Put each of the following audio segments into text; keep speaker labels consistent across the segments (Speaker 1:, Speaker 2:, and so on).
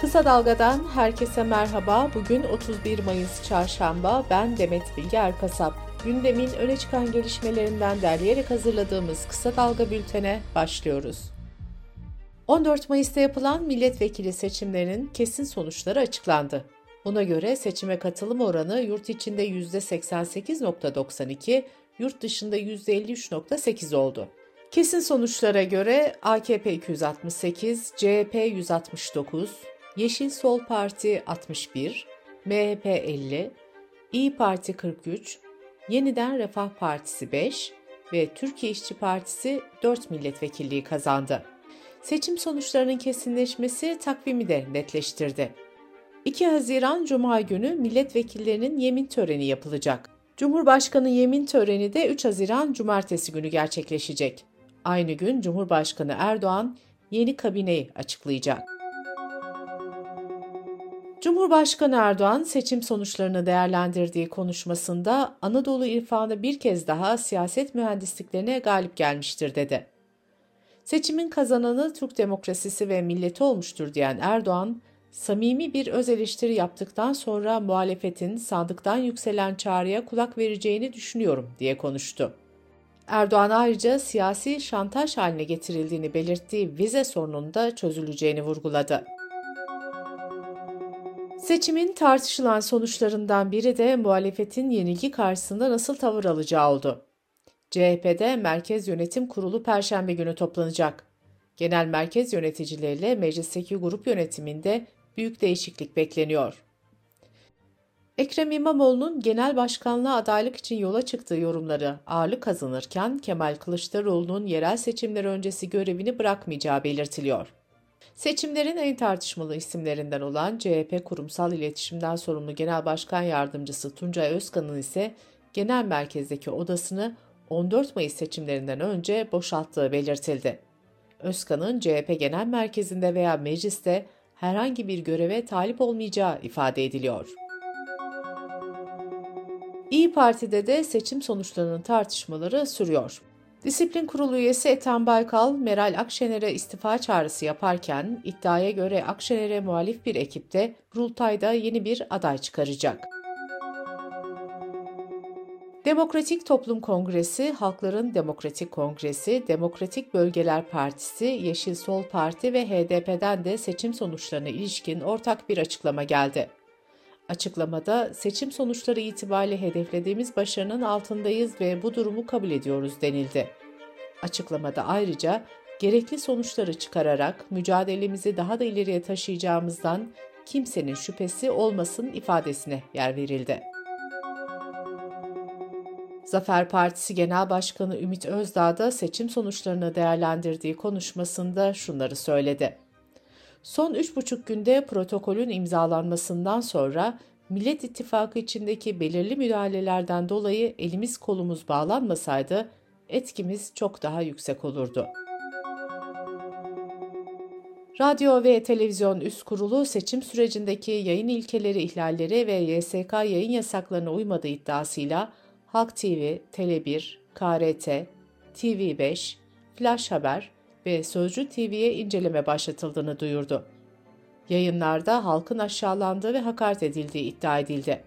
Speaker 1: Kısa Dalga'dan herkese merhaba. Bugün 31 Mayıs Çarşamba. Ben Demet Bilge Erkasap. Gündemin öne çıkan gelişmelerinden derleyerek hazırladığımız Kısa Dalga bültene başlıyoruz. 14 Mayıs'ta yapılan milletvekili seçimlerinin kesin sonuçları açıklandı. Buna göre seçime katılım oranı yurt içinde %88.92, yurt dışında %53.8 oldu. Kesin sonuçlara göre AKP 268, CHP 169, Yeşil Sol Parti 61, MHP 50, İyi Parti 43, Yeniden Refah Partisi 5 ve Türkiye İşçi Partisi 4 milletvekilliği kazandı. Seçim sonuçlarının kesinleşmesi takvimi de netleştirdi. 2 Haziran Cuma günü milletvekillerinin yemin töreni yapılacak. Cumhurbaşkanı yemin töreni de 3 Haziran Cumartesi günü gerçekleşecek. Aynı gün Cumhurbaşkanı Erdoğan yeni kabineyi açıklayacak. Cumhurbaşkanı Erdoğan seçim sonuçlarını değerlendirdiği konuşmasında Anadolu irfanı bir kez daha siyaset mühendisliklerine galip gelmiştir dedi. Seçimin kazananı Türk demokrasisi ve milleti olmuştur diyen Erdoğan, samimi bir öz eleştiri yaptıktan sonra muhalefetin sandıktan yükselen çağrıya kulak vereceğini düşünüyorum diye konuştu. Erdoğan ayrıca siyasi şantaj haline getirildiğini belirttiği vize sorununda da çözüleceğini vurguladı. Seçimin tartışılan sonuçlarından biri de muhalefetin yenilgi karşısında nasıl tavır alacağı oldu. CHP'de Merkez Yönetim Kurulu Perşembe günü toplanacak. Genel merkez yöneticileriyle meclisteki grup yönetiminde büyük değişiklik bekleniyor. Ekrem İmamoğlu'nun genel başkanlığa adaylık için yola çıktığı yorumları ağırlık kazanırken Kemal Kılıçdaroğlu'nun yerel seçimler öncesi görevini bırakmayacağı belirtiliyor. Seçimlerin en tartışmalı isimlerinden olan CHP Kurumsal İletişimden sorumlu Genel Başkan Yardımcısı Tuncay Özkan'ın ise genel merkezdeki odasını 14 Mayıs seçimlerinden önce boşalttığı belirtildi. Özkan'ın CHP Genel Merkezi'nde veya mecliste herhangi bir göreve talip olmayacağı ifade ediliyor. İyi Parti'de de seçim sonuçlarının tartışmaları sürüyor. Disiplin Kurulu üyesi Ethem Baykal, Meral Akşener'e istifa çağrısı yaparken iddiaya göre Akşener'e muhalif bir ekipte Kurultay'da yeni bir aday çıkaracak. Demokratik Toplum Kongresi, Halkların Demokratik Kongresi, Demokratik Bölgeler Partisi, Yeşil Sol Parti ve HDP'den de seçim sonuçlarına ilişkin ortak bir açıklama geldi. Açıklamada seçim sonuçları itibariyle hedeflediğimiz başarının altındayız ve bu durumu kabul ediyoruz denildi. Açıklamada ayrıca gerekli sonuçları çıkararak mücadelemizi daha da ileriye taşıyacağımızdan kimsenin şüphesi olmasın ifadesine yer verildi. Zafer Partisi Genel Başkanı Ümit Özdağ da seçim sonuçlarını değerlendirdiği konuşmasında şunları söyledi. Son 3,5 günde protokolün imzalanmasından sonra Millet İttifakı içindeki belirli müdahalelerden dolayı elimiz kolumuz bağlanmasaydı etkimiz çok daha yüksek olurdu. Radyo ve Televizyon Üst Kurulu seçim sürecindeki yayın ilkeleri ihlalleri ve YSK yayın yasaklarına uymadığı iddiasıyla Halk TV, Tele1, KRT, TV5, Flash Haber ve Sözcü TV'ye inceleme başlatıldığını duyurdu. Yayınlarda halkın aşağılandığı ve hakaret edildiği iddia edildi.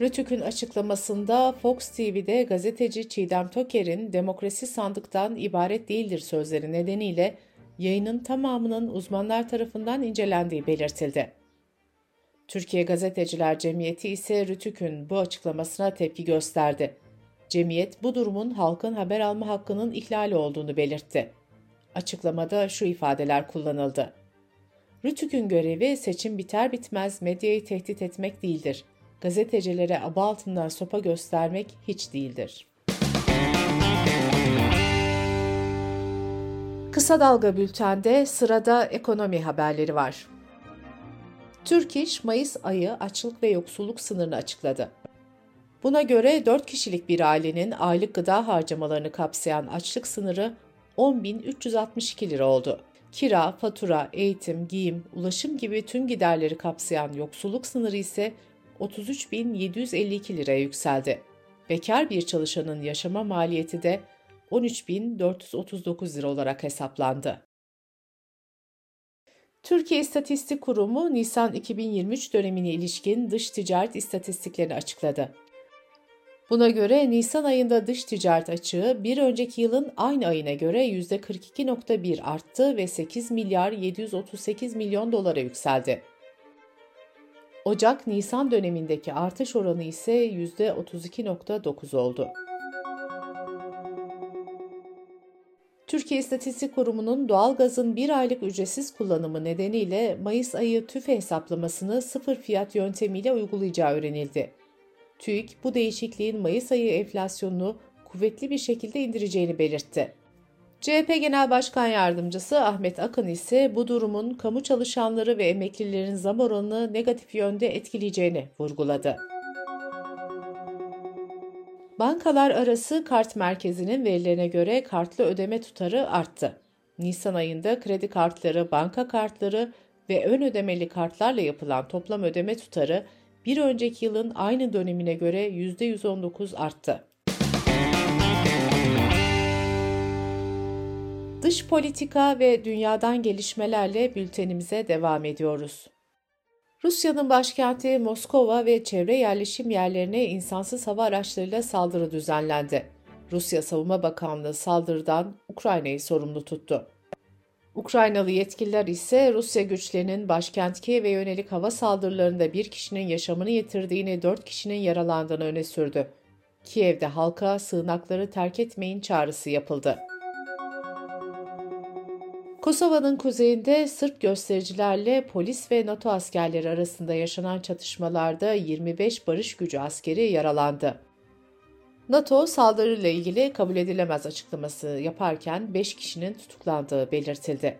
Speaker 1: Rütük'ün açıklamasında Fox TV'de gazeteci Çiğdem Toker'in demokrasi sandıktan ibaret değildir sözleri nedeniyle yayının tamamının uzmanlar tarafından incelendiği belirtildi. Türkiye Gazeteciler Cemiyeti ise Rütük'ün bu açıklamasına tepki gösterdi. Cemiyet bu durumun halkın haber alma hakkının ihlali olduğunu belirtti. Açıklamada şu ifadeler kullanıldı. Rütük'ün görevi seçim biter bitmez medyayı tehdit etmek değildir. Gazetecilere aba altından sopa göstermek hiç değildir. Kısa Dalga Bülten'de sırada ekonomi haberleri var. Türk İş, Mayıs ayı açlık ve yoksulluk sınırını açıkladı. Buna göre 4 kişilik bir ailenin aylık gıda harcamalarını kapsayan açlık sınırı 10.362 lira oldu. Kira, fatura, eğitim, giyim, ulaşım gibi tüm giderleri kapsayan yoksulluk sınırı ise 33.752 liraya yükseldi. Bekar bir çalışanın yaşama maliyeti de 13.439 lira olarak hesaplandı. Türkiye İstatistik Kurumu Nisan 2023 dönemine ilişkin dış ticaret istatistiklerini açıkladı. Buna göre Nisan ayında dış ticaret açığı bir önceki yılın aynı ayına göre %42.1 arttı ve 8 milyar 738 milyon dolara yükseldi. Ocak-Nisan dönemindeki artış oranı ise %32.9 oldu. Türkiye İstatistik Kurumu'nun doğalgazın bir aylık ücretsiz kullanımı nedeniyle Mayıs ayı tüfe hesaplamasını sıfır fiyat yöntemiyle uygulayacağı öğrenildi. TÜİK bu değişikliğin Mayıs ayı enflasyonunu kuvvetli bir şekilde indireceğini belirtti. CHP Genel Başkan Yardımcısı Ahmet Akın ise bu durumun kamu çalışanları ve emeklilerin zam oranını negatif yönde etkileyeceğini vurguladı. Bankalar arası kart merkezinin verilerine göre kartlı ödeme tutarı arttı. Nisan ayında kredi kartları, banka kartları ve ön ödemeli kartlarla yapılan toplam ödeme tutarı bir önceki yılın aynı dönemine göre %119 arttı. Dış politika ve dünyadan gelişmelerle bültenimize devam ediyoruz. Rusya'nın başkenti Moskova ve çevre yerleşim yerlerine insansız hava araçlarıyla saldırı düzenlendi. Rusya Savunma Bakanlığı saldırıdan Ukrayna'yı sorumlu tuttu. Ukraynalı yetkililer ise Rusya güçlerinin başkent Kiev'e yönelik hava saldırılarında bir kişinin yaşamını yitirdiğini, dört kişinin yaralandığını öne sürdü. Kiev'de halka sığınakları terk etmeyin çağrısı yapıldı. Kosova'nın kuzeyinde Sırp göstericilerle polis ve NATO askerleri arasında yaşanan çatışmalarda 25 barış gücü askeri yaralandı. NATO saldırıyla ilgili kabul edilemez açıklaması yaparken 5 kişinin tutuklandığı belirtildi.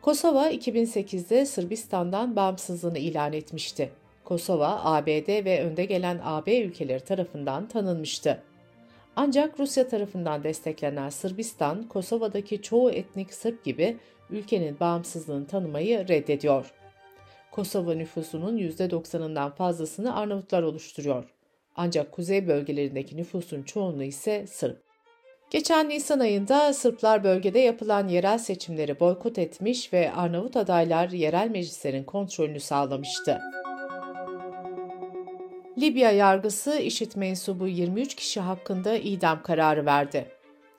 Speaker 1: Kosova 2008'de Sırbistan'dan bağımsızlığını ilan etmişti. Kosova, ABD ve önde gelen AB ülkeleri tarafından tanınmıştı. Ancak Rusya tarafından desteklenen Sırbistan, Kosova'daki çoğu etnik Sırp gibi ülkenin bağımsızlığını tanımayı reddediyor. Kosova nüfusunun %90'ından fazlasını Arnavutlar oluşturuyor. Ancak kuzey bölgelerindeki nüfusun çoğunluğu ise Sırp. Geçen Nisan ayında Sırplar bölgede yapılan yerel seçimleri boykot etmiş ve Arnavut adaylar yerel meclislerin kontrolünü sağlamıştı. Libya yargısı işit mensubu 23 kişi hakkında idam kararı verdi.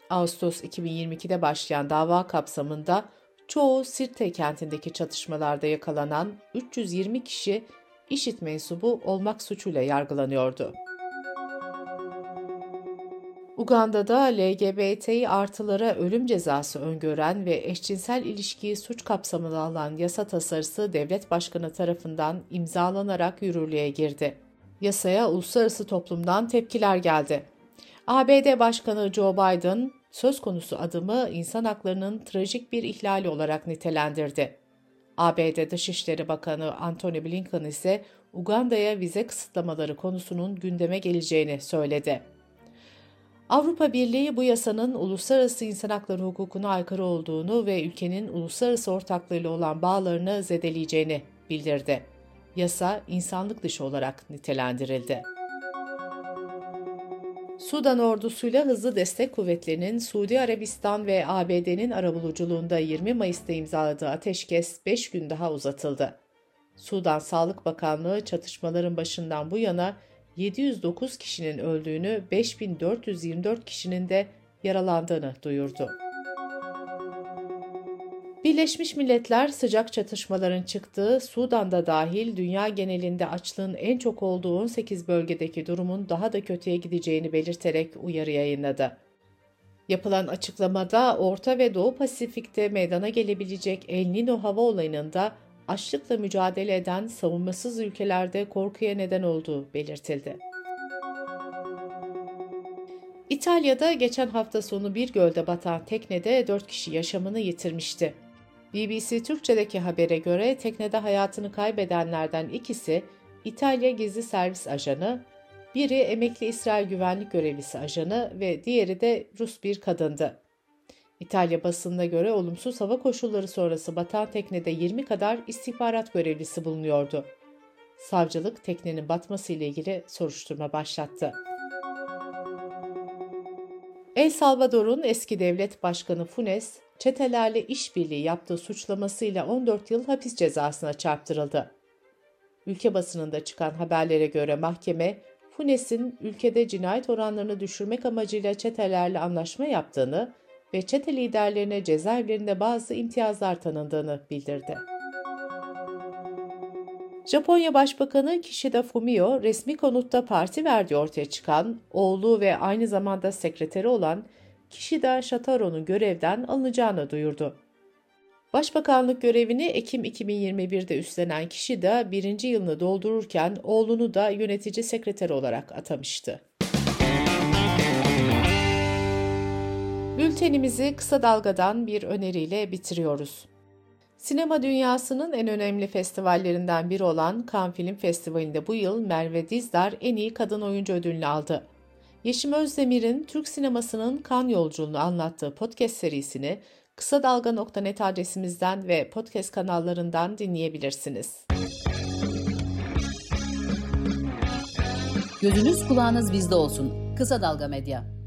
Speaker 1: Ağustos 2022'de başlayan dava kapsamında çoğu Sirte kentindeki çatışmalarda yakalanan 320 kişi işit mensubu olmak suçuyla yargılanıyordu. Uganda'da LGBTİ artılara ölüm cezası öngören ve eşcinsel ilişkiyi suç kapsamına alan yasa tasarısı devlet başkanı tarafından imzalanarak yürürlüğe girdi. Yasaya uluslararası toplumdan tepkiler geldi. ABD Başkanı Joe Biden söz konusu adımı insan haklarının trajik bir ihlali olarak nitelendirdi. ABD Dışişleri Bakanı Antony Blinken ise Uganda'ya vize kısıtlamaları konusunun gündeme geleceğini söyledi. Avrupa Birliği bu yasanın uluslararası insan hakları hukukuna aykırı olduğunu ve ülkenin uluslararası ortaklığıyla olan bağlarını zedeleyeceğini bildirdi. Yasa insanlık dışı olarak nitelendirildi. Sudan ordusuyla hızlı destek kuvvetlerinin Suudi Arabistan ve ABD'nin arabuluculuğunda 20 Mayıs'ta imzaladığı ateşkes 5 gün daha uzatıldı. Sudan Sağlık Bakanlığı çatışmaların başından bu yana 709 kişinin öldüğünü, 5424 kişinin de yaralandığını duyurdu. Birleşmiş Milletler sıcak çatışmaların çıktığı Sudan'da dahil dünya genelinde açlığın en çok olduğu 18 bölgedeki durumun daha da kötüye gideceğini belirterek uyarı yayınladı. Yapılan açıklamada Orta ve Doğu Pasifik'te meydana gelebilecek El Nino hava olayının da açlıkla mücadele eden savunmasız ülkelerde korkuya neden olduğu belirtildi. İtalya'da geçen hafta sonu bir gölde batan teknede 4 kişi yaşamını yitirmişti. BBC Türkçe'deki habere göre teknede hayatını kaybedenlerden ikisi İtalya Gizli Servis Ajanı, biri emekli İsrail güvenlik görevlisi ajanı ve diğeri de Rus bir kadındı. İtalya basınına göre olumsuz hava koşulları sonrası batan teknede 20 kadar istihbarat görevlisi bulunuyordu. Savcılık teknenin batması ile ilgili soruşturma başlattı. El Salvador'un eski devlet başkanı Funes, çetelerle işbirliği yaptığı suçlamasıyla 14 yıl hapis cezasına çarptırıldı. Ülke basınında çıkan haberlere göre mahkeme, Funes'in ülkede cinayet oranlarını düşürmek amacıyla çetelerle anlaşma yaptığını ve çete liderlerine cezaevlerinde bazı imtiyazlar tanındığını bildirdi. Japonya Başbakanı Kishida Fumio resmi konutta parti verdiği ortaya çıkan oğlu ve aynı zamanda sekreteri olan Kishida Shataro'nun görevden alınacağını duyurdu. Başbakanlık görevini Ekim 2021'de üstlenen Kishida birinci yılını doldururken oğlunu da yönetici sekreter olarak atamıştı. Bültenimizi kısa dalgadan bir öneriyle bitiriyoruz. Sinema dünyasının en önemli festivallerinden biri olan Cannes Film Festivali'nde bu yıl Merve Dizdar en iyi kadın oyuncu ödülünü aldı. Yeşim Özdemir'in Türk sinemasının kan yolculuğunu anlattığı podcast serisini kısa dalga.net adresimizden ve podcast kanallarından dinleyebilirsiniz.
Speaker 2: Gözünüz kulağınız bizde olsun. Kısa Dalga Medya.